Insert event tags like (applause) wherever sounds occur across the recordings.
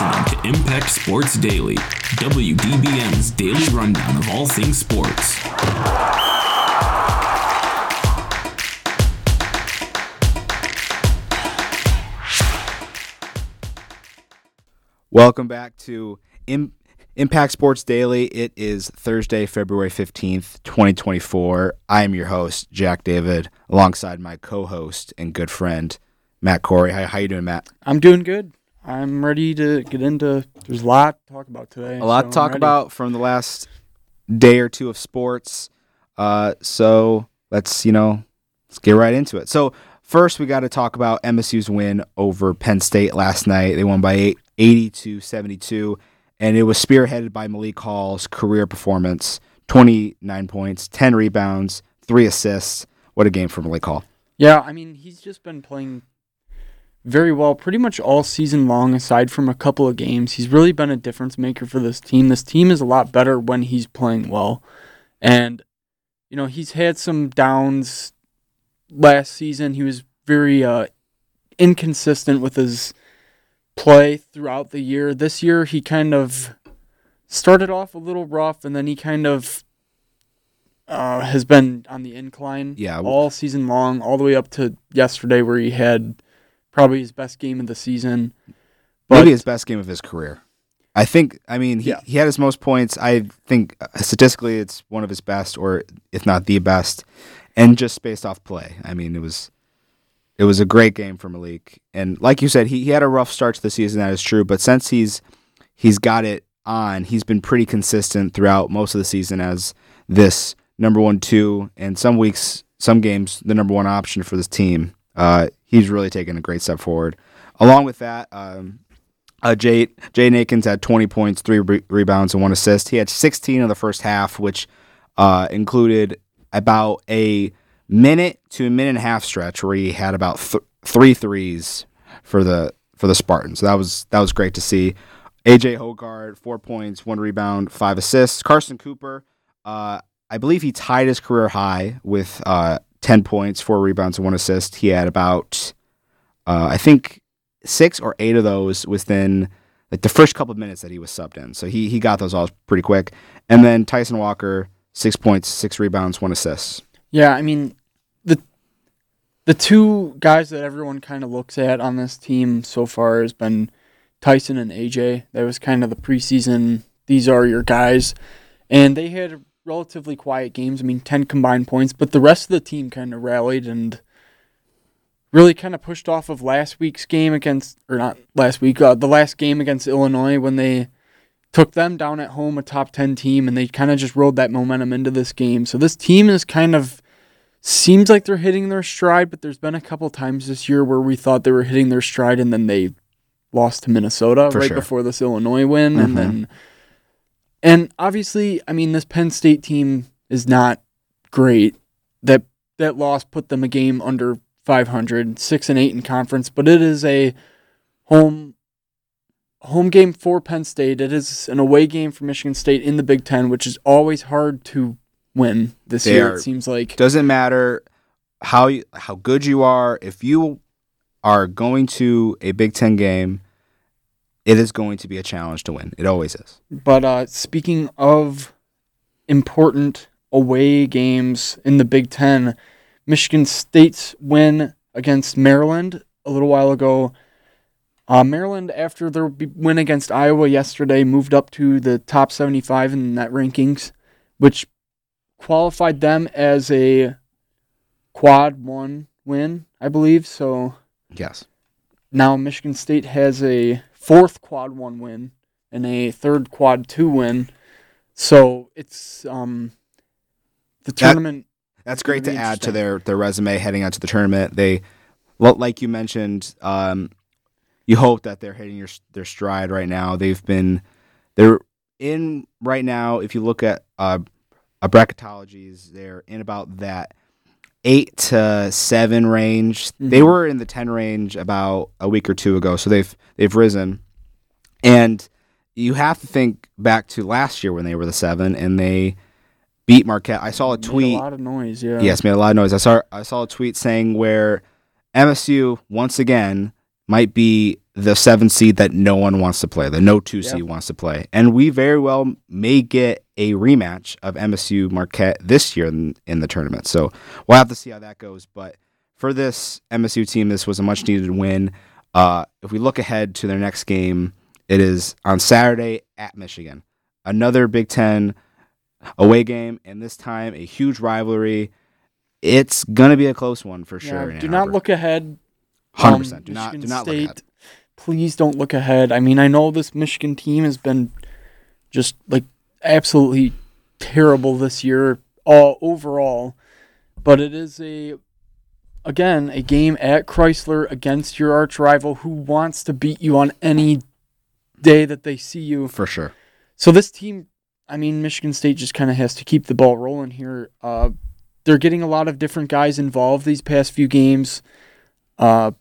listening to Impact Sports Daily, WDBM's daily rundown of all things sports. Welcome back to Im- Impact Sports Daily. It is Thursday, February 15th, 2024. I am your host, Jack David, alongside my co-host and good friend, Matt Coury. How, how you doing, Matt? I'm doing good. I'm ready to get into. There's a lot to talk about today. A lot so to talk about from the last day or two of sports. Uh, so let's, you know, let's get right into it. So first, we got to talk about MSU's win over Penn State last night. They won by eight, 80 to 72, and it was spearheaded by Malik Hall's career performance 29 points, 10 rebounds, three assists. What a game for Malik Hall. Yeah, I mean he's just been playing very well pretty much all season long. Aside from a couple of games, he's really been a difference maker for this team. This team is a lot better when he's playing well, and you know he's had some downs last season. He was very uh, inconsistent with his play throughout the year. This year, he kind of started off a little rough, and then he kind of uh, has been on the incline Yeah. all season long, all the way up to yesterday, where he had probably his best game of the season. But Maybe his best game of his career. I think. I mean, he, Yeah. he had his most points. I think uh, statistically, it's one of his best, or if not the best, and just based off play. I mean, it was it was a great game for Malik, and like you said, he, he had a rough start to the season. That is true, but since he's he's got it on, he's been pretty consistent throughout most of the season as this number one, two, and some weeks, some games, the number one option for this team. Uh, he's really taken a great step forward. Along with that, um, uh, Jay Jay Nakins had 20 points, three re- rebounds, and one assist. He had 16 in the first half, which uh, included about a minute to a minute and a half stretch where he had about th- three threes for the for the Spartans. So that was that was great to see. AJ Hoggard, four points, one rebound, five assists. Carson Cooper, uh, I believe he tied his career high with uh, 10 points, four rebounds, and one assist. He had about, uh, I think, six or eight of those within like the first couple of minutes that he was subbed in. So he he got those all pretty quick. And then Tyson Walker, six points, six rebounds, one assist. Yeah, I mean the the two guys that everyone kind of looks at on this team so far has been Tyson and AJ. That was kind of the preseason. These are your guys, and they had relatively quiet games. I mean, ten combined points, but the rest of the team kind of rallied and really kind of pushed off of last week's game against, or not last week, uh, the last game against Illinois when they took them down at home, a top 10 team, and they kind of just rode that momentum into this game. So this team is kind of seems like they're hitting their stride, but there's been a couple times this year where we thought they were hitting their stride and then they lost to Minnesota For right sure. before this Illinois win Mhm. and then and obviously, I mean this Penn State team is not great. That that loss put them a game under 500, 6 and 8 in conference, but it is a home home game for Penn State. It is an away game for Michigan State in the Big Ten, which is always hard to win this They year. are- It seems like Doesn't matter how you, how good you are. If you are going to a Big Ten game, it is going to be a challenge to win. It always is. But uh, speaking of important away games in the Big Ten, Michigan State's win against Maryland a little while ago. Uh, Maryland, after their win against Iowa yesterday, moved up to the top 75 in net rankings, which qualified them as a quad one win, I believe. So Yes. now Michigan State has a fourth quad one win and a third quad two win. So it's um the That- tournament That's great to add to their, their resume heading out to the tournament. They, like you mentioned, um, you hope that they're hitting your, their stride right now. They've been, they're in right now. If you look at uh, uh, bracketologies, they're in about that eight to seven range. They Mhm. were in the ten range about a week or two ago, so they've they've risen. And you have to think back to last year when they were the seven and they beat Marquette. I saw a made tweet. a lot of noise. Yeah. Yes, made a lot of noise. I saw I saw a tweet saying where MSU once again might be the seven seed that no one wants to play, the no two seed wants to play, and we very well may get a rematch of MSU Marquette this year in, in the tournament. So we'll have to see how that goes. But for this MSU team, this was a much needed win. Uh, if we look ahead to their next game, it is on Saturday at Michigan, another Big Ten away game, and this time a huge rivalry. It's gonna be a close one for Yeah, sure. do not Arbor. look ahead. Hundred um, percent. Do not do not look State, ahead. Please don't look ahead. I mean, I know this Michigan team has been just like absolutely terrible this year, all overall. But it is a again a game at Crisler against your arch rival who wants to beat you on any day that they see you. for sure. So this team, I mean, Michigan State just kind of has to keep the ball rolling here. Uh, they're getting a lot of different guys involved these past few games. Uh,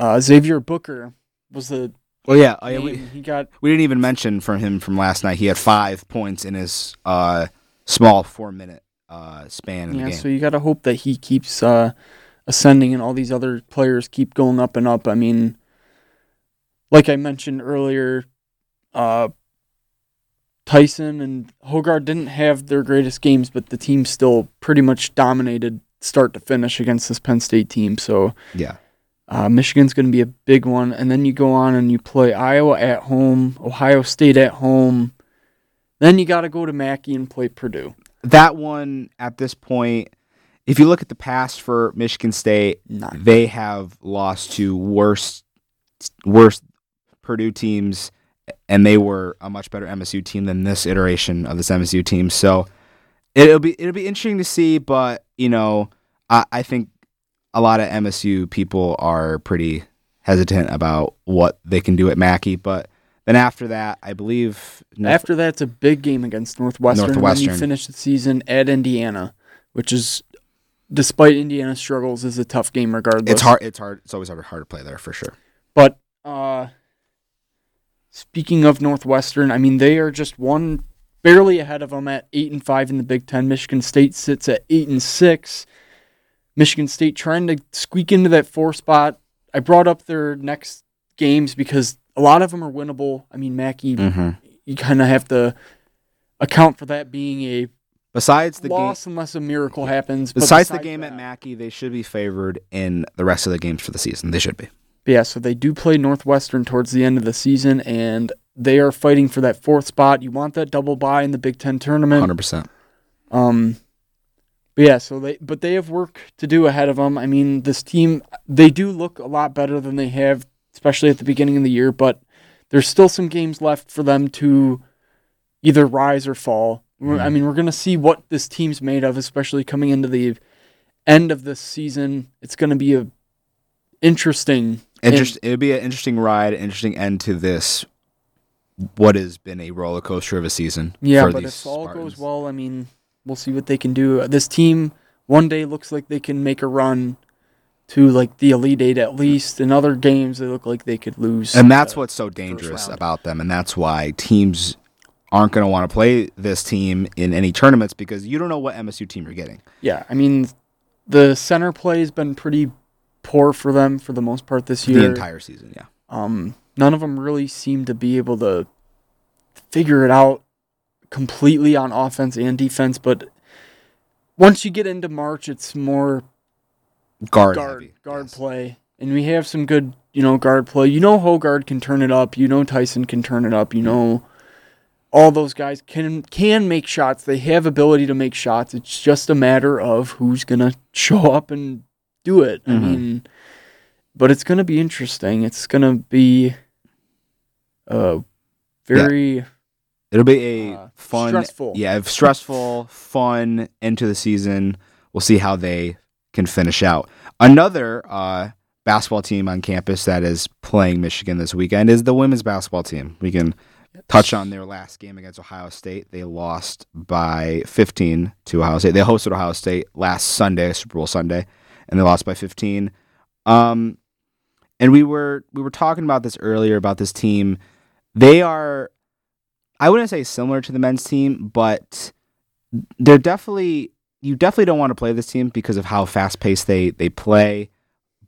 uh, Xavier Booker was the Well, yeah, oh, yeah we, he got we didn't even mention from him from last night. He had five points in his uh, small four minute uh, span in yeah. the game. So you got to hope that he keeps uh, ascending, and all these other players keep going up and up. I mean, like I mentioned earlier, uh, Tyson and Hoggard didn't have their greatest games, but the team still pretty much dominated start to finish against this Penn State team. So yeah, uh, Michigan's going to be a big one, and then you go on and you play Iowa at home, Ohio State at home. Then you got to go to Mackey and play Purdue. that one at this point, if you look at the past for Michigan State, Not they have lost to worse worse Purdue teams, and they were a much better MSU team than this iteration of this MSU team. So it'll be it'll be interesting to see, but you know, I, I think a lot of MSU people are pretty hesitant about what they can do at Mackey, but then after that, I believe North- After that, it's a big game against Northwestern. And then you finish the season at Indiana, which is, despite Indiana's struggles, is a tough game regardless. it's hard. It's hard. It's always hard, hard to play there for sure. But uh, speaking of Northwestern, I mean they are just one barely ahead of them at eight and five in the Big Ten. Michigan State sits at eight and six. Michigan State trying to squeak into that four spot. I brought up their next games because a lot of them are winnable. I mean Mackey, Mm-hmm. you kind of have to account for that being a Besides the game, loss unless a miracle happens. But besides the game at Mackey, they should be favored in the rest of the games for the season. They should be. Yeah, so they do play Northwestern towards the end of the season, and they are fighting for that fourth spot. You want that double bye in the Big Ten tournament. Hundred percent. Um, but yeah, so they but they have work to do ahead of them. I mean, this team they do look a lot better than they have, especially at the beginning of the year. But there's still some games left for them to either rise or fall. We're- I Mhm. mean, we're gonna see what this team's made of, especially coming into the end of this season. It's gonna be a interesting. Interest. It'll be an interesting ride, interesting end to this. What has been a roller coaster of a season. Yeah, but if all Spartans. goes well, I mean, we'll see what they can do. This team one day looks like they can make a run to like the Elite Eight at least. In other games, they look like they could lose. and that's uh, what's so dangerous about them, and that's why teams aren't going to want to play this team in any tournaments because you don't know what MSU team you're getting. yeah. I mean, the center play has been pretty poor for them for the most part this year. The entire season, yeah. Um, none of them really seem to be able to figure it out completely on offense and defense. But once you get into March, it's more Guard, guard heavy, guard yes. play, and we have some good you know guard play. You know Hoggard can turn it up. You know Tyson can turn it up. You know all those guys can can make shots. They have ability to make shots. It's just a matter of who's gonna (laughs) show up and do it. I Mhm. mean, but it's gonna be interesting. It's gonna be uh very It'll be a Uh, fun, stressful. yeah, stressful, fun into the season. We'll see how they can finish out. Another uh, basketball team on campus that is playing Michigan this weekend is the women's basketball team. We can touch on their last game against Ohio State. They lost by 15 to Ohio State. They hosted Ohio State last Sunday, Super Bowl Sunday, and they lost by 15. Um, and we were we were talking about this earlier about this team. They are, I wouldn't say similar to the men's team, but they're definitely you definitely don't want to play this team because of how fast paced they they play.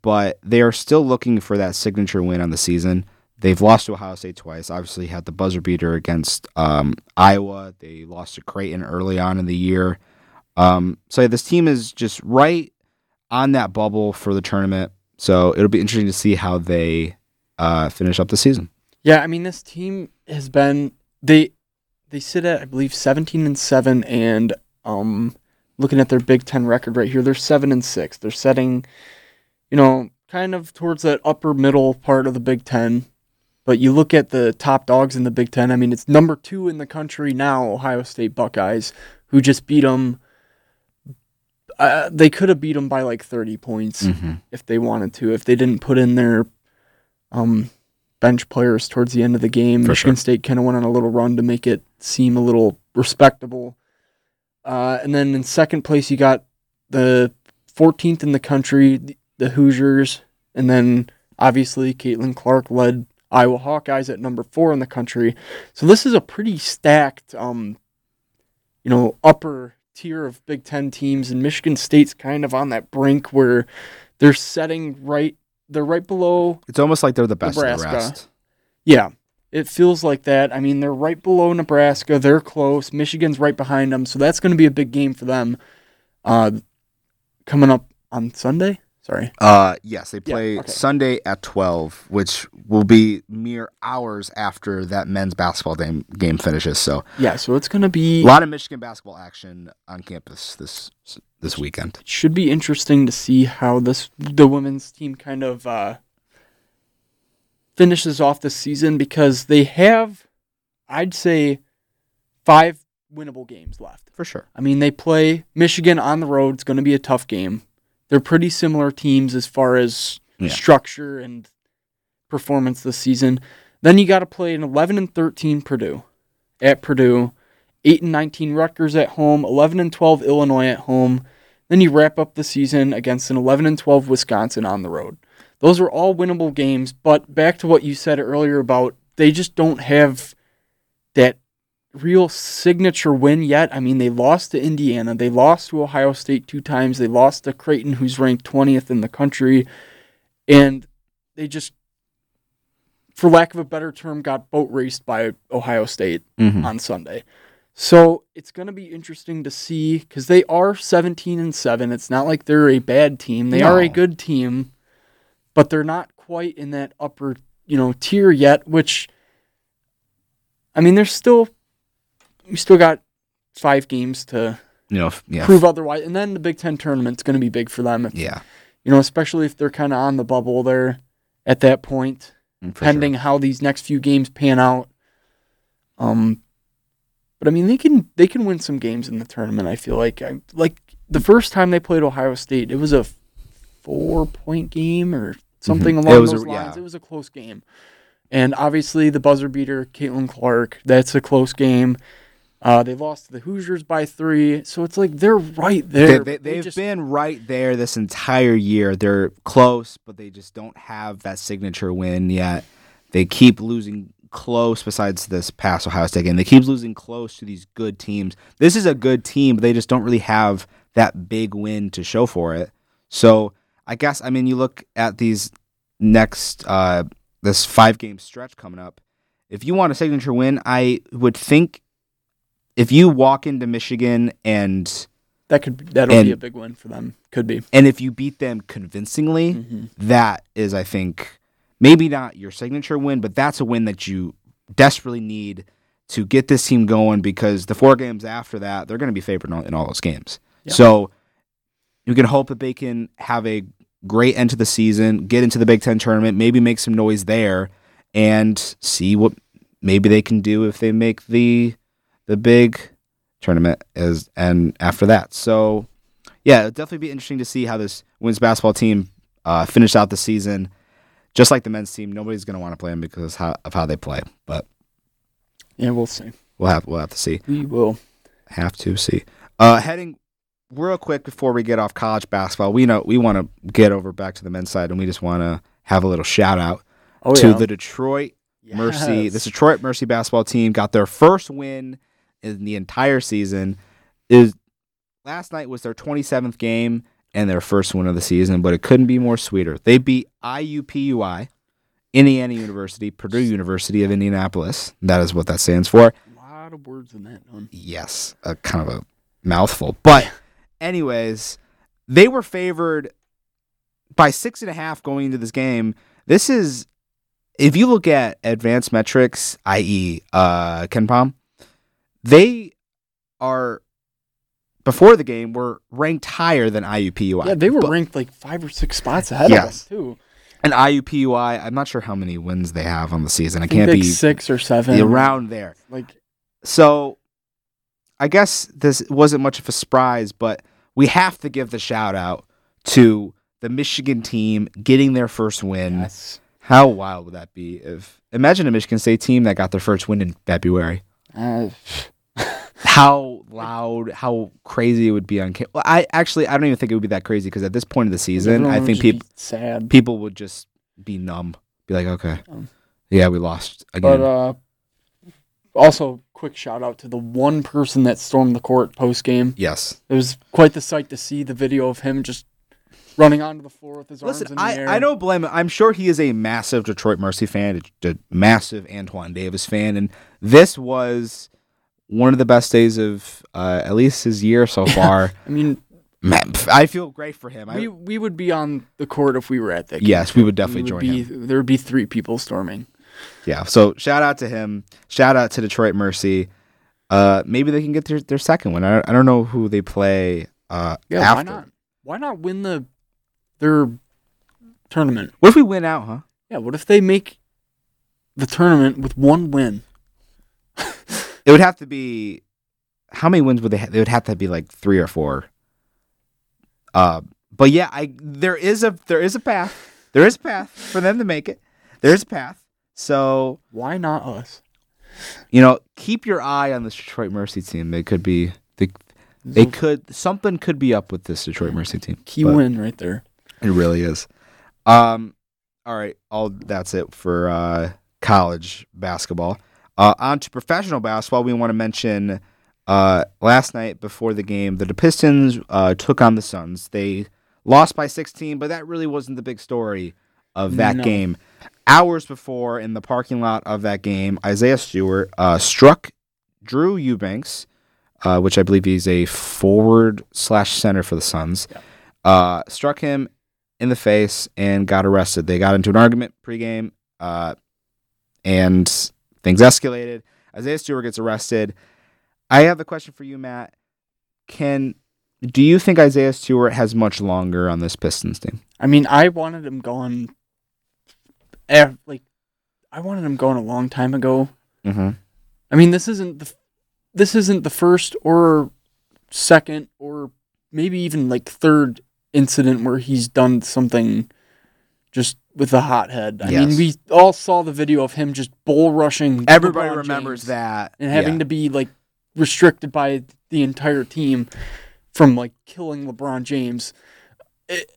but they are still looking for that signature win on the season. They've lost to Ohio State twice. Obviously, had the buzzer beater against um, Iowa. They lost to Creighton early on in the year. Um, so this team is just right on that bubble for the tournament. So it'll be interesting to see how they uh, finish up the season. Yeah, I mean this team has been they they sit at I believe 17 and 7 and um looking at their Big 10 record right here they're 7 and 6. They're setting you know kind of towards that upper middle part of the Big 10. But you look at the top dogs in the Big 10, I mean it's number 2 in the country now, Ohio State Buckeyes, who just beat them uh, they could have beat them by like 30 points Mm-hmm. if they wanted to if they didn't put in their um bench players towards the end of the game. For Michigan sure. State kind of went on a little run to make it seem a little respectable. Uh, and then in second place, you got the 14th in the country, the, Hoosiers. And then obviously, Caitlin Clark led Iowa Hawkeyes at number four in the country. So this is a pretty stacked, um, you know, upper tier of Big Ten teams. And Michigan State's kind of on that brink where they're setting right. They're right below It's almost like they're the best of the Nebraska. rest. yeah, it feels like that. I mean, they're right below Nebraska. They're close. Michigan's right behind them, so that's going to be a big game for them. Uh, coming up on Sunday. Sorry. Uh, yes, they Yeah, play okay. Sunday at twelve, which will be mere hours after that men's basketball game game finishes. So Yeah, so it's going to be a lot of Michigan basketball action on campus this this weekend. It should be interesting to see how this the women's team kind of uh, finishes off the season because they have, I'd say, five winnable games left. For sure. I mean, they play Michigan on the road. It's going to be a tough game. They're pretty similar teams as far as Yeah. structure and performance this season. Then you got to play an 11 and 13 Purdue at Purdue, 8 and 19 Rutgers at home, 11 and 12 Illinois at home. Then you wrap up the season against an 11 and 12 Wisconsin on the road. Those are all winnable games, but back to what you said earlier about they just don't have that real signature win yet. I mean, they lost to Indiana, they lost to Ohio State two times, they lost to Creighton, who's ranked 20th in the country, and they just, for lack of a better term, got boat raced by Ohio State Mhm. on Sunday. So it's going to be interesting to see because they are 17 and 7. It's not like they're a bad team. They are a good team, but they're not quite in that upper, you know, tier yet, which I mean, there's still we still got 5 games to You know, yeah, prove otherwise. And then the Big 10 tournament's going to be big for them. If, yeah, You know, especially if they're kind of on the bubble there at that point mm, for pending how these next few games pan out. Um, but I mean, they can they can win some games in the tournament. I feel like I like the first time they played Ohio State, it was a four point game or something Mhm. along was a- those lines. yeah. It was a close game, and obviously the buzzer beater, Caitlin Clark, that's a close game. Uh, they lost to the Hoosiers by three, so it's like they're right there. they, but they they've just- been right there this entire year. They're close, but they just don't have that signature win yet. They keep losing close. Besides this past Ohio State game, they keep losing close to these good teams. This is a good team, but they just don't really have that big win to show for it. So I guess I mean you look at these next uh, this five game stretch coming up. If you want a signature win, I would think if you walk into Michigan and that could be- that'll and- be a big win for them. Could be. and if you beat them convincingly, Mhm. that is, I think, maybe not your signature win, but that's a win that you desperately need to get this team going because the four games after that, they're going to be favored in all, in all those games. Yeah. So you can hope that they can have a great end to the season, get into the Big Ten tournament, maybe make some noise there, and see what maybe they can do if they make the the big tournament as and after that. So yeah, it'll definitely be interesting to see how this women's basketball team uh, finish out the season. Just like the men's team, nobody's going to want to play them because how, of how they play. But Yeah, we'll see. we'll have we'll have to see. We will. Have to see. Uh, heading real quick before we get off college basketball, we know we want to get over back to the men's side, and we just want to have a little shout out Oh to yeah. the Detroit Mercy. Yes. This Detroit Mercy basketball team got their first win in the entire season. Is last night was their 27th game and their first win of the season, but it couldn't be more sweeter. They beat IUPUI, Indiana University, Purdue University of Indianapolis. That is what that stands for. A lot of words in that one. Yes, a kind of a mouthful. But, anyways, they were favored by six and a half going into this game. This is, if you look at advanced metrics, i.e., uh, KenPom, they are before the game were ranked higher than IUPUI. Yeah, they were But- ranked like five or six spots ahead Yes. of us too. and IUPUI. I'm not sure how many wins they have on the season. I, I can't like be six or seven around there. Like So I guess this wasn't much of a surprise, but we have to give the shout out to the Michigan team getting their first win. yes, How wild would that be if imagine a Michigan State team that got their first win in February? uh, How loud, how crazy it would be on. Ca- well, I actually I don't even think it would be that crazy because at this point of the season, everyone I would think be people sad. people would just be numb, be like, okay, Um, yeah, we lost again. But uh, also, quick shout out to the one person that stormed the court post game. yes, It was quite the sight to see the video of him just running onto the floor with his arms Listen, in the I, air. I don't blame him. I'm sure he is a massive Detroit Mercy fan, a, a massive Antoine Davis fan, and this was one of the best days of uh, at least his year so far. (laughs) I mean, I feel great for him. I, we we would be on the court if we were at that. game. yes, we would definitely We join be, him. There would be three people storming. Yeah. So shout out to him. Shout out to Detroit Mercy. Uh, maybe they can get their, their second one. I, I don't know who they play. Uh, Yeah, after. why not? Why not win the their tournament? What if we win out, huh? Yeah, what if they make the tournament with one win? (laughs) It would have to be. How many wins would they? Ha- they would have to be like three or four. Uh, but yeah, I there is a there is a path. There is a path for them to make it. There's a path. So Why not us? you know, keep your eye on this Detroit Mercy team. They could be they they could something could be up with this Detroit Mercy team. Key win right there. It really is. Um, all right, all that's it for uh, college basketball. Uh, on to professional basketball. We want to mention uh, last night before the game, the Pistons uh, took on the Suns. They lost by 16, but that really wasn't the big story of that No. game. Hours before, in the parking lot of that game, Isaiah Stewart uh, struck Drew Eubanks, uh, which I believe he's a forward slash center for the Suns. Uh, struck him in the face and got arrested. They got into an argument pregame, uh, and things escalated. Isaiah Stewart gets arrested. I have the question for you, Matt. Can do you think Isaiah Stewart has much longer on this Pistons team? I mean, I wanted him gone. Like, I wanted him gone a long time ago. Mm-hmm. I mean, this isn't the this isn't the first or second or maybe even like third incident where he's done something just with a hothead. I Yes. mean, we all saw the video of him just bull rushing. Everybody LeBron remembers James that and having yeah. to be like restricted by the entire team from like killing LeBron James. It-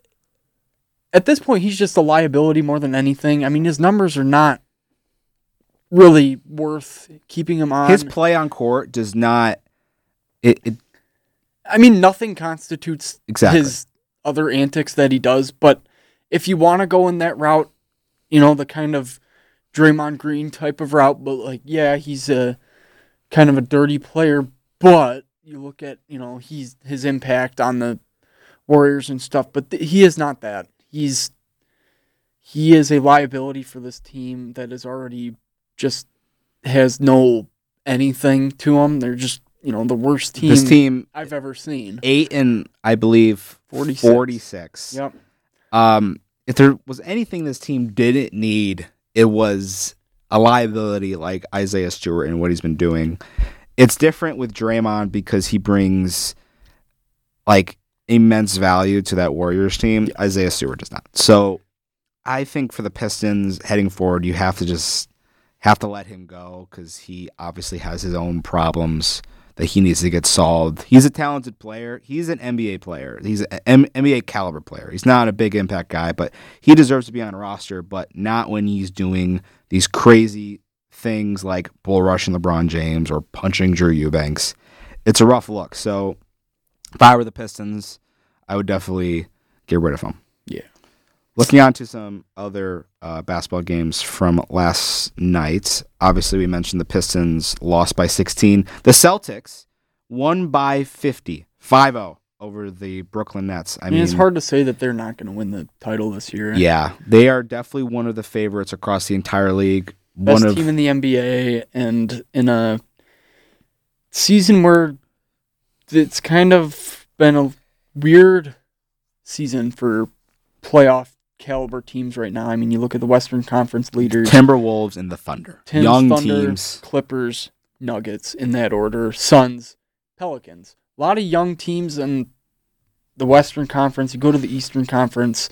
at this point, he's just a liability more than anything. I mean, his numbers are not really worth keeping him on. his play on court does not. It, it I mean, nothing constitutes Exactly. his other antics that he does. But if you want to go in that route, you know, the kind of Draymond Green type of route, but like, yeah, he's a kind of a dirty player. But you look at, you know, he's his impact on the Warriors and stuff. But th- he is not that. He's he is a liability for this team that is already just has no anything to them. They're just you know the worst team this team I've ever seen. eight and I believe 46. 46. Yep. Um, if there was anything this team didn't need, it was a liability like Isaiah Stewart and what he's been doing. It's different with Draymond because he brings like immense value to that Warriors team. Isaiah Stewart does not. So I think for the Pistons heading forward, you have to just have to let him go because he obviously has his own problems that he needs to get solved. He's a talented player. He's an NBA player. He's an M- NBA caliber player. He's not a big impact guy, but he deserves to be on a roster, but not when he's doing these crazy things like bull rushing LeBron James or punching Drew Eubanks. It's a rough look. So if I were the Pistons, I would definitely get rid of him. Looking on to some other uh, basketball games from last night. Obviously, we mentioned the Pistons lost by 16. The Celtics won by 50, 5-0 over the Brooklyn Nets. I, I mean, it's hard to say that they're not going to win the title this year. Yeah, they are definitely one of the favorites across the entire league. Best one of team in the NBA, and in a season where it's kind of been a weird season for playoff caliber teams right now. I mean, you look at the Western Conference leaders: Timberwolves and the Thunder, Tim's, young Thunder, teams. Clippers, Nuggets, in that order. Suns, Pelicans. A lot of young teams in the Western Conference. You go to the Eastern Conference.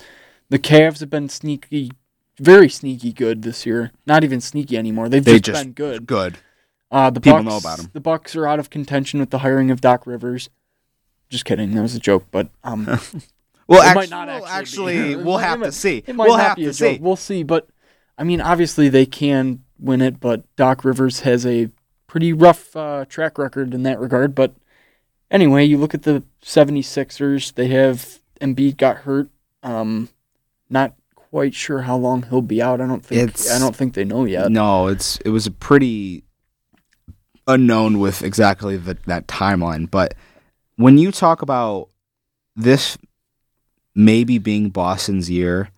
The Cavs have been sneaky, very sneaky good this year. Not even sneaky anymore. They've They just, just been good. Good. Uh, the People Bucks, know about 'em. The Bucks are out of contention with the hiring of Doc Rivers. Just kidding. That was a joke, but um, (laughs) Well, It actually, might not well, actually actually. (laughs) We'll have it to see. it might We'll not have be to a joke. see. We'll see. But I mean, obviously they can win it, but Doc Rivers has a pretty rough uh, track record in that regard. But anyway, you look at the 76ers. They have Embiid got hurt. Um, not quite sure how long he'll be out. I don't think. It's- I don't think they know yet. No, it's it was a pretty unknown with exactly the, that timeline. But when you talk about this maybe being Boston's year,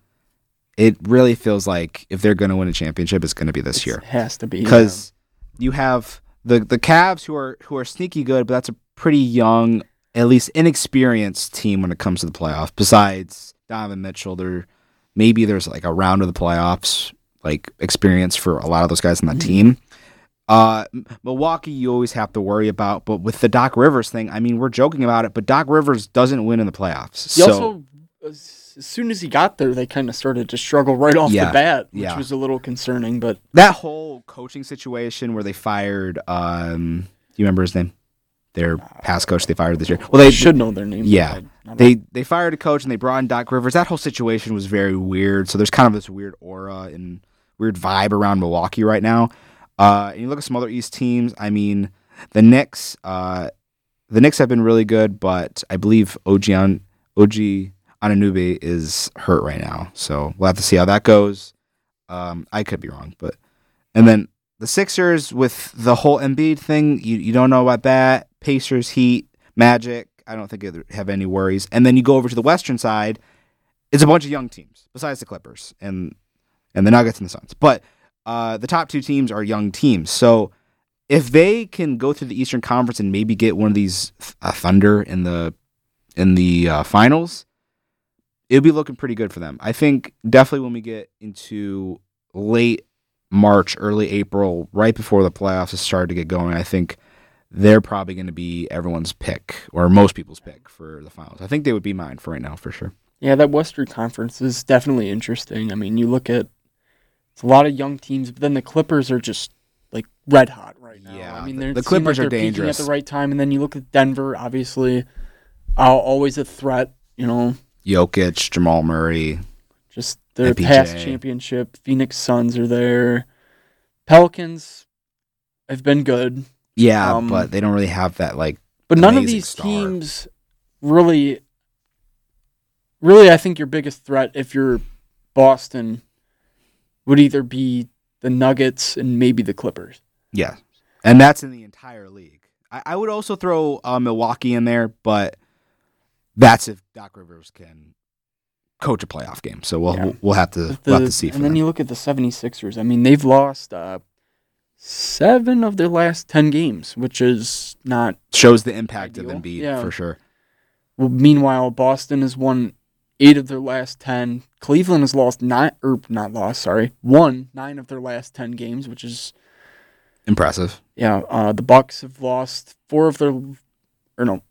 it really feels like if they're going to win a championship, it's going to be this It's- year It has to be because you have the the Cavs who are who are sneaky good, but that's a pretty young, at least inexperienced team when it comes to the playoffs. Besides Donovan Mitchell, there maybe there's like a round of the playoffs like experience for a lot of those guys on that Mhm. team. Uh, Milwaukee, you always have to worry about, but with the Doc Rivers thing, I mean, we're joking about it, but Doc Rivers doesn't win in the playoffs. He so also, as as soon as he got there, they kind of started to struggle right off Yeah, the bat, which yeah. was a little concerning. But that whole coaching situation where they fired, um, do you remember his name? Their past coach they fired this year. Well, they they should know their names. Yeah. I they they fired a coach and they brought in Doc Rivers. That whole situation was very weird. So there's kind of this weird aura and weird vibe around Milwaukee right now. Uh, and you look at some other East teams. I mean, the Knicks. Uh, the Knicks have been really good, but I believe OG on OG Anunoby is hurt right now. So we'll have to see how that goes. Um, I could be wrong, but and then the Sixers with the whole Embiid thing, you, you don't know about that. Pacers, Heat, Magic. I don't think they have any worries. And then you go over to the Western side, it's a bunch of young teams besides the Clippers and and the Nuggets and the Suns. But uh, the top two teams are young teams. So if they can go through the Eastern Conference and maybe get one of these uh, Thunder in the in the uh, finals, it'll be looking pretty good for them. I think definitely when we get into late March, early April, right before the playoffs have started to get going, I think they're probably going to be everyone's pick or most people's pick for the finals. I think they would be mine for right now for sure. yeah, that Western Conference is definitely interesting. I mean, you look at it's a lot of young teams, but then the Clippers are just like red hot right now. Yeah, I mean, the- Clippers like are they're dangerous. at the right time, and then you look at Denver, obviously, uh, always a threat. You know, Jokic, Jamal Murray. just their MPJ. past championship. Phoenix Suns are there. Pelicans have been good. Yeah, Um, but they don't really have that like But none of these star. teams really, really, I think your biggest threat if you're Boston would either be the Nuggets and maybe the Clippers. Yeah, and that's in the entire league. I, I would also throw uh, Milwaukee in there, but that's if Doc Rivers can coach a playoff game. So we'll Yeah. we'll have to But we'll the- have to see. For and then them. you look at the 76ers. I mean, they've lost uh, seven of their last 10 games, which is not. shows the impact Ideal. of Embiid Yeah. for sure. Well, meanwhile, Boston has won eight of their last 10. Cleveland has lost nine, or not lost, sorry, won nine of their last 10 games, which is Impressive. Yeah, uh, the Bucks have lost four of their, or no,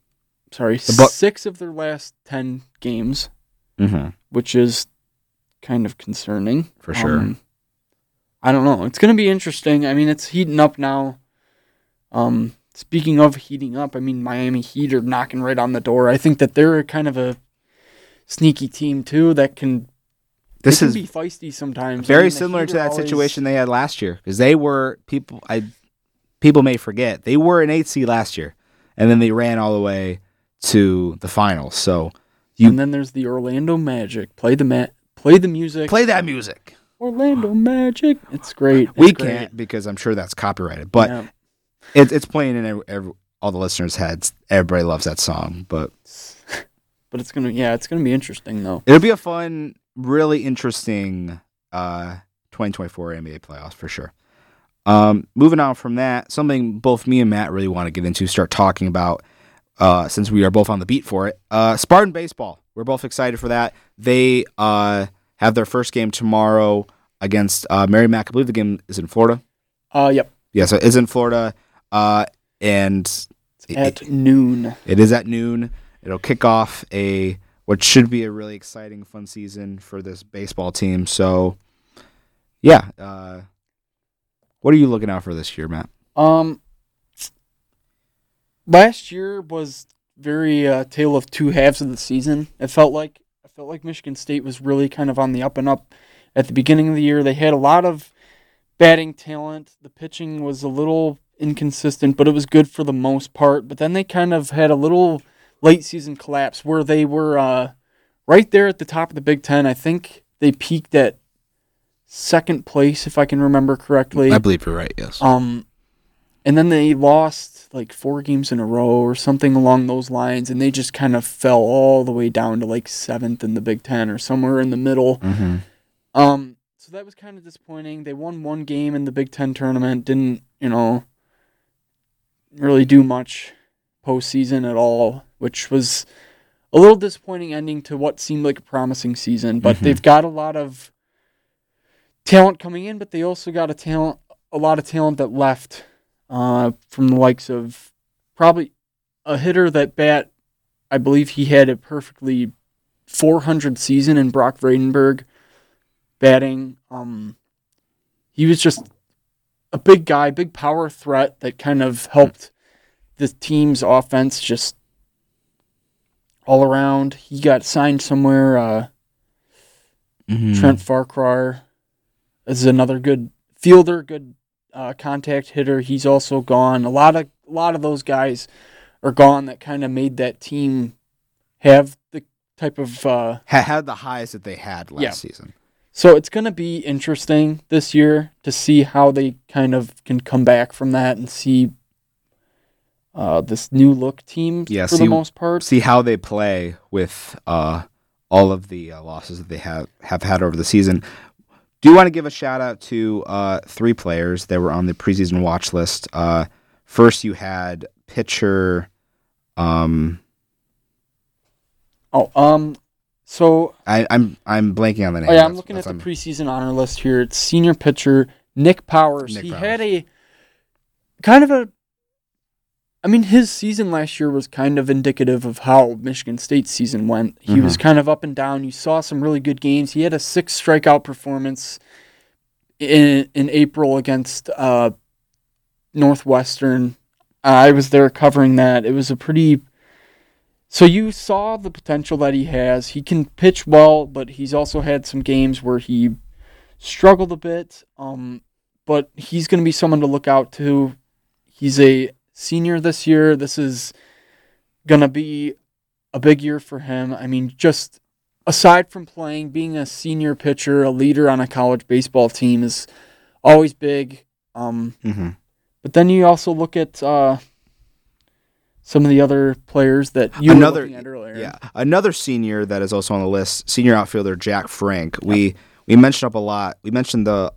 sorry, Buc- six of their last ten games, Mm-hmm. which is kind of concerning For sure. Um, I don't know. It's going to be interesting. I mean, it's heating up now. Um, speaking of heating up, I mean, Miami Heat are knocking right on the door. I think that they're kind of a sneaky team too that can. This can is be feisty sometimes. I very mean, similar to that always- situation they had last year because they were people. I people may forget they were an eight seed last year, and then they ran all the way to the finals. So You- and then there's the Orlando Magic. Play the ma- play the music. Play that music. Orlando Magic. It's great. It's we great. can't because I'm sure that's copyrighted, but Yeah. it, it's playing in every, every, all the listeners' heads. Everybody loves that song, but (laughs) but it's gonna yeah, it's gonna be interesting though. it'll be a fun, really interesting uh, 2024 NBA playoffs for sure. Um, moving on from that, something both me and Matt really want to get into, start talking about, uh, since we are both on the beat for it. Uh, Spartan baseball. We're both excited for that. They uh, have their first game tomorrow against uh, Mary Mac. I believe the game is in Florida. Uh, yep. Yeah, so it is in Florida, uh, and it- At noon. it is at noon. It'll kick off a what should be a really exciting, fun season for this baseball team. So, yeah, uh, what are you looking out for this year, Matt? Um, last year was very uh, tale of two halves of the season. It felt like I felt like Michigan State was really kind of on the up and up at the beginning of the year. They had a lot of batting talent. The pitching was a little inconsistent, but it was good for the most part. But then they kind of had a little late season collapse where they were uh, right there at the top of the Big Ten. I think they peaked at second place, if I can remember correctly. I believe you're right. Yes. Um, and then they lost like four games in a row or something along those lines, and they just kind of fell all the way down to like seventh in the Big Ten or somewhere in the middle. mm-hmm. Um, so that was kind of disappointing. They won one game in the Big Ten tournament, didn't you know really do much postseason at all, which was a little disappointing ending to what seemed like a promising season. But Mhm. they've got a lot of talent coming in, but they also got a talent, a lot of talent that left uh, from the likes of probably a hitter that bat. I believe he had a perfectly 400 season in Brock Vradenburg batting. Um, he was just a big guy, big power threat that kind of helped the team's offense just all around. He got signed somewhere. Uh, Mm-hmm. Trent Farquhar is another good fielder, good uh, contact hitter. He's also gone. A lot of a lot of those guys are gone that kind of made that team have the type of uh, had the highs that they had last Yeah. season. So it's going to be interesting this year to see how they kind of can come back from that and see uh, this new look team Yeah, for see- the most part. See how they play with uh, all of the uh, losses that they have have had over the season. Do want to give a shout out to uh, three players that were on the preseason watch list. Uh, first, you had pitcher. Um, Oh, um, so I, I'm I'm blanking on the name. oh yeah, I'm looking at the preseason honor list here. It's senior pitcher Nick Powers. Nick he Powers. had a kind of a. I mean, his season last year was kind of indicative of how Michigan State's season went. He was kind of up and down. You saw some really good games. He had a six strikeout performance in in April against uh, Northwestern. I was there covering that. It was a pretty. So you saw the potential that he has. He can pitch well, but he's also had some games where he struggled a bit. Um, but he's going to be someone to look out to. He's a senior this year. This is going to be a big year for him. I mean, just aside from playing, being a senior pitcher, a leader on a college baseball team is always big. Um, Mhm. but then you also look at uh, some of the other players that you Another- were looking at earlier. Yeah, another senior that is also on the list, senior outfielder Jack Frank. We we mentioned up a lot. We mentioned the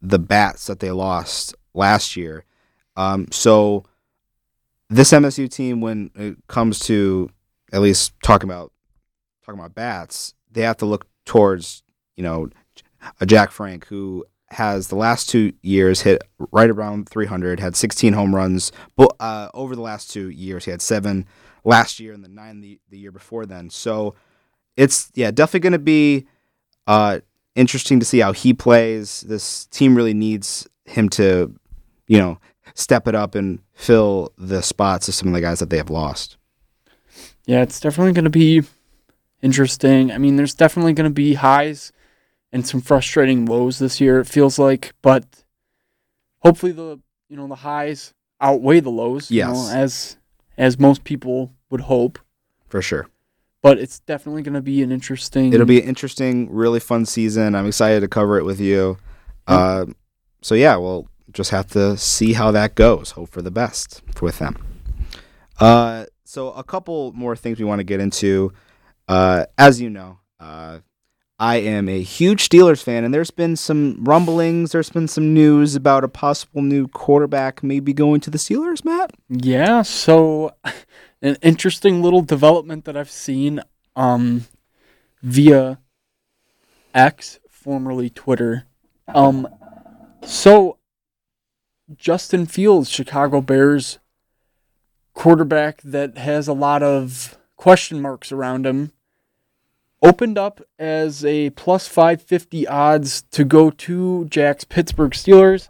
the bats that they lost last year. Um, so this MSU team, when it comes to at least talking about talking about bats, they have to look towards you know a Jack Frank who has the last two years hit right around 300, had 16 home runs. But uh, over the last two years, he had seven last year and the nine the, the year before then. So it's yeah, definitely going to be uh, interesting to see how he plays. This team really needs him to, you know, step it up and fill the spots of some of the guys that they have lost. Yeah, it's definitely going to be interesting. I mean, there's definitely going to be highs and some frustrating lows this year. It feels like, but hopefully the you know the highs outweigh the lows. you know, as as most people would hope. For sure. but it's definitely going to be an interesting. It'll be an interesting, really fun season. I'm excited to cover it with you. Uh, so yeah, we'll just have to see how that goes. Hope for the best with them. Uh, so a couple more things we want to get into. Uh, as you know, uh, I am a huge Steelers fan, and there's been some rumblings. There's been some news about a possible new quarterback maybe going to the Steelers. Matt. Yeah. So, an interesting little development that I've seen um, via X, formerly Twitter. Um, so Justin Fields, Chicago Bears quarterback that has a lot of question marks around him, opened up as a plus 550 odds to go to Jack's Pittsburgh Steelers.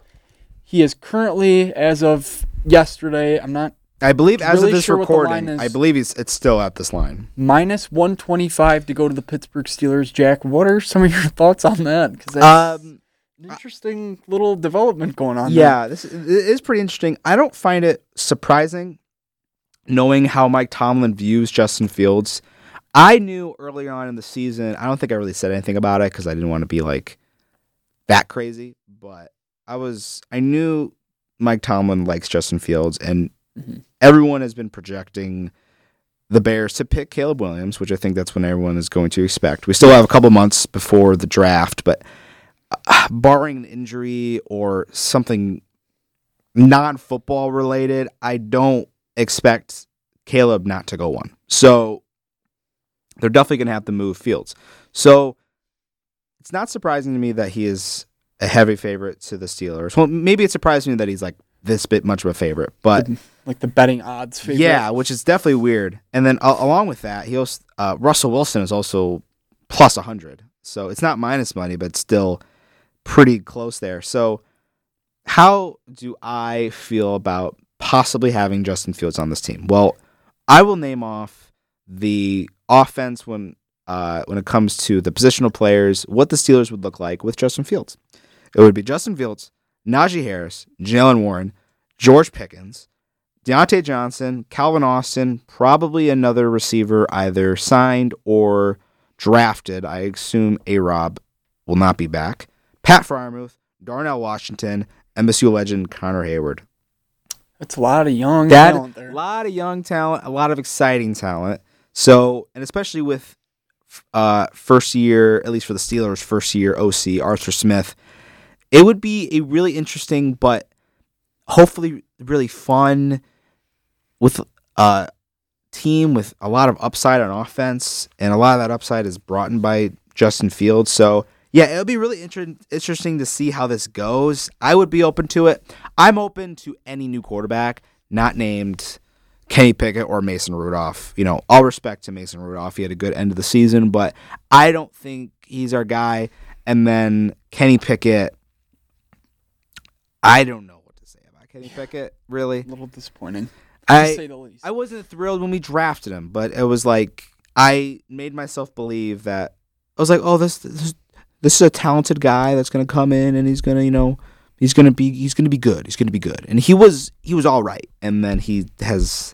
He is currently, as of yesterday, I'm not I believe as Really of this sure recording. I believe he's it's still at this line. minus 125 to go to the Pittsburgh Steelers. Jack, what are some of your (laughs) thoughts on that? Because that's Um, an interesting little development going on. there. Yeah, this is, it is pretty interesting. I don't find it surprising knowing how Mike Tomlin views Justin Fields. I knew earlier on in the season, I don't think I really said anything about it because I didn't want to be like that crazy, but I was, I knew Mike Tomlin likes Justin Fields, and Mhm. everyone has been projecting the Bears to pick Caleb Williams, which I think that's when everyone is going to expect. We still have a couple months before the draft, but (sighs) barring an injury or something non-football related, I don't expect Caleb not to go one. So they're definitely going to have to move Fields. So it's not surprising to me that he is a heavy favorite to the Steelers. Well, maybe it surprised me that he's like this bit much of a favorite, but like the betting odds favorite. yeah, which is definitely weird. And then uh, along with that, he also uh, Russell Wilson is also plus 100. So it's not minus money, but still pretty close there. So how do I feel about possibly having Justin Fields on this team? Well, I will name off the offense when uh, when it comes to the positional players, what the Steelers would look like with Justin Fields. It would be Justin Fields, Najee Harris, Jaylen Warren, George Pickens, Diontae Johnson, Calvin Austin, probably another receiver either signed or drafted. I assume A Rob will not be back. Pat Freiermuth, Darnell Washington, MSU legend Connor Heyward. That's a lot of young That talent there. a lot of young talent, a lot of exciting talent. So, and especially with uh, first year, at least for the Steelers, first year OC Arthur Smith, it would be a really interesting, but hopefully really fun with a team with a lot of upside on offense, and a lot of that upside is brought in by Justin Fields. So. Yeah, it'll be really inter- interesting to see how this goes. I would be open to it. I'm open to any new quarterback, not named Kenny Pickett or Mason Rudolph. You know, all respect to Mason Rudolph. He had a good end of the season, but I don't think he's our guy. And then Kenny Pickett, I don't know what to say about Kenny Pickett, really. a little disappointing, I say the least. I wasn't thrilled when we drafted him, but it was like I made myself believe that I was like, oh, this this, this is a talented guy that's gonna come in and he's gonna, you know, he's gonna be he's gonna be good. He's gonna be good, and he was he was all right, and then he has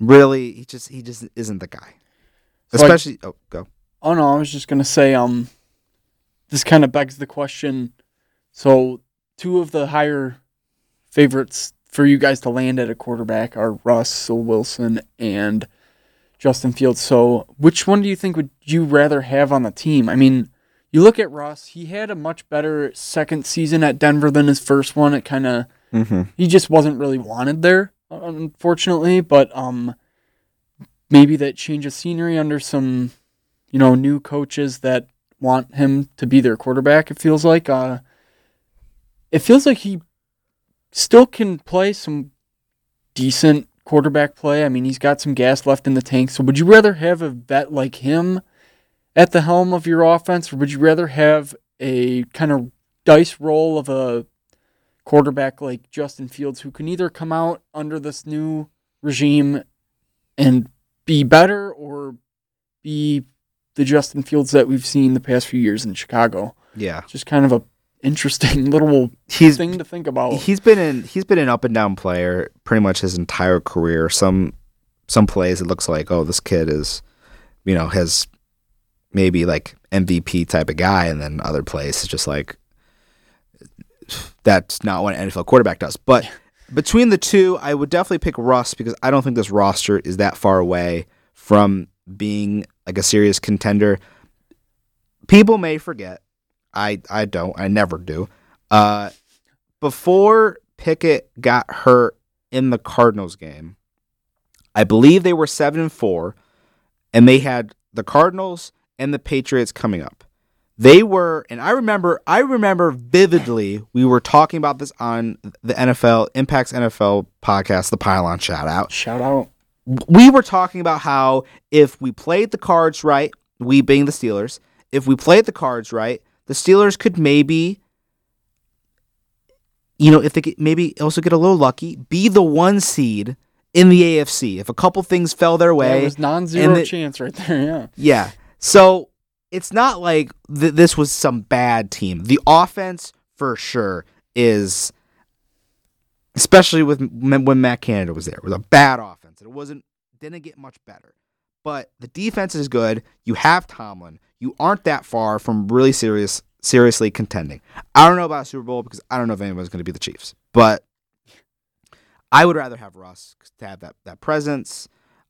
really he just he just isn't the guy. Especially oh go Oh no, I was just gonna say, um, this kind of begs the question. So, two of the higher favorites for you guys to land at a quarterback are Russell Wilson and Justin Fields. So, which one do you think would you rather have on the team? I mean, you look at Russ; he had a much better second season at Denver than his first one. It kind of mm-hmm. he just wasn't really wanted there, unfortunately. But um, maybe that change of scenery under some, you know, new coaches that want him to be their quarterback. It feels like uh, it feels like he still can play some decent quarterback play. I mean, he's got some gas left in the tank. So, would you rather have a vet like him at the helm of your offense, or would you rather have a kind of dice roll of a quarterback like Justin Fields who can either come out under this new regime and be better or be the Justin Fields that we've seen the past few years in Chicago? yeah Just kind of a interesting (laughs) little he's thing to think about. he's been in he's been an up and down player pretty much his entire career. Some some plays it looks like oh this kid is you know, has maybe like MVP type of guy, and then other plays it's just like that's not what an NFL quarterback does. But between the two, I would definitely pick Russ because I don't think this roster is that far away from being like a serious contender. People may forget. I I don't. I never do. Uh, before Pickett got hurt in the Cardinals game, I believe they were seven and four, and they had the Cardinals and the Patriots coming up. They were, and I remember, I remember vividly. We were talking about this on the NFL Impacts NFL podcast, the Pylon shout out. Shout out. We were talking about how if we played the cards right, we being the Steelers, if we played the cards right, the Steelers could maybe, you know, if they could maybe also get a little lucky, be the one seed in the AFC. If a couple things fell their way, That was non-zero the- chance right there. Yeah. yeah. So it's not like th- this was some bad team. The offense, for sure, is especially with when Matt Canada was there, It was a bad offense. It wasn't didn't get much better. But the defense is good. You have Tomlin. You aren't that far from really serious seriously contending. I don't know about Super Bowl because I don't know if anyone's going to be the Chiefs. But I would rather have Russ to have that that presence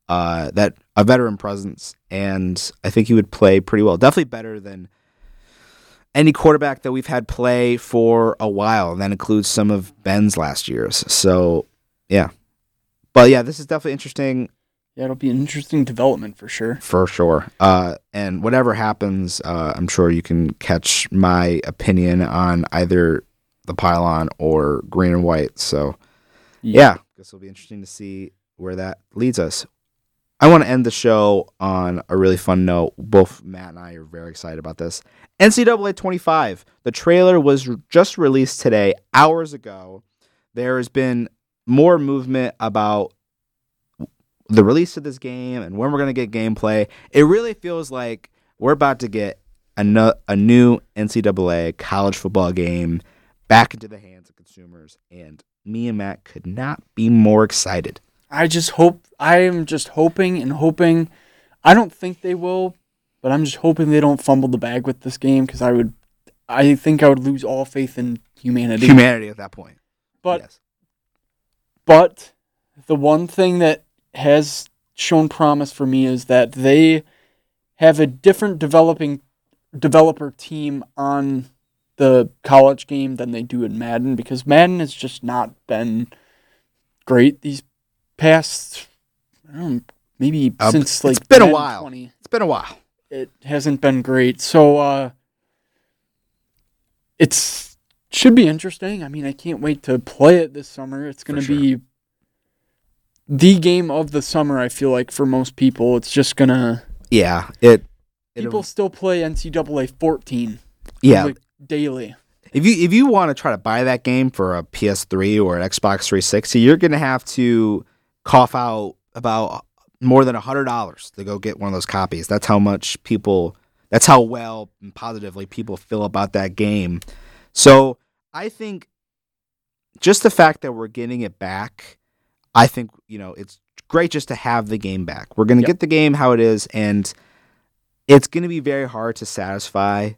uh, that a veteran presence, and I think he would play pretty well. Definitely better than any quarterback that we've had play for a while, and that includes some of Ben's last year's. So, yeah, but yeah, this is definitely interesting Yeah, it'll be an interesting development for sure. for sure. Uh, and whatever happens, uh, I'm sure you can catch my opinion on either the pylon or green and white. So, yeah, guess it'll be interesting to see where that leads us. I want to end the show on a really fun note. Both Matt and I are very excited about this. NCAA 25. The trailer was just released today, hours ago. There has been more movement about the release of this game and when we're going to get gameplay. It really feels like we're about to get a, a new NCAA college football game back into the hands of consumers. And me and Matt could not be more excited. I just hope I am just hoping and hoping. I don't think they will, but I'm just hoping they don't fumble the bag with this game because I would. I think I would lose all faith in humanity. Humanity at that point. but yes. but the one thing that has shown promise for me is that they have a different developing developer team on the college game than they do in Madden because Madden has just not been great these past I don't know, maybe Uh, since it's like been a while. 20 It's been a while. it hasn't been great. So uh it's should be interesting. I mean, I can't wait to play it this summer. It's going to sure. be the game of the summer, I feel like for most people. It's just going to Yeah. It. people it'll- still play NCAA 14 Yeah. like, daily. If you if you want to try to buy that game for a PS3 or an Xbox 360, you're gonna have to cough out about more than hundred dollars to go get one of those copies. That's how much people. That's how well and positively people feel about that game. So I think just the fact that we're getting it back, I think you know it's great just to have the game back. We're gonna Yep. get the game how it is, and it's gonna be very hard to satisfy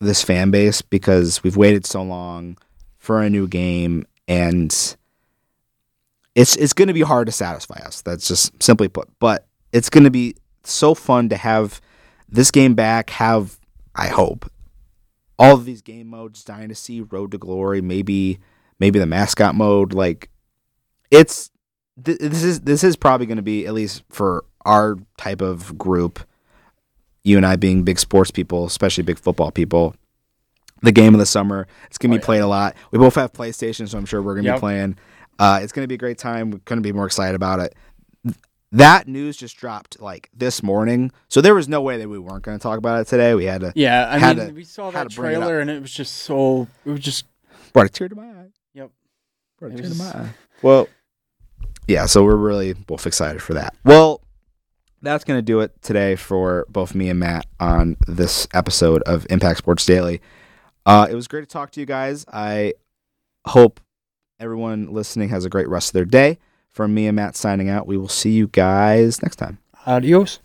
this fan base because we've waited so long for a new game and it's it's going to be hard to satisfy us that's just simply put but it's going to be so fun to have this game back have i hope all of these game modes dynasty road to glory maybe maybe the mascot mode like it's th- this is this is probably going to be at least for our type of group you and I being big sports people, especially big football people, the game of the summer. It's gonna Oh, be yeah. played a lot. We both have PlayStation, so I'm sure we're gonna Yep. be playing. Uh, it's gonna be a great time. We couldn't be more excited about it. That news just dropped like this morning, so there was no way that we weren't gonna talk about it today. We had to Yeah, I mean, to- we saw that to bring it trailer and it was just so it was just brought a tear to my eye. Yep. Brought a tear to my eye. Well, yeah, so we're really both excited for that. Well, that's going to do it today for both me and Matt on this episode of Impact Sports Daily. Uh, it was great to talk to you guys. I hope everyone listening has a great rest of their day. From me and Matt signing out, we will see you guys next time. adios.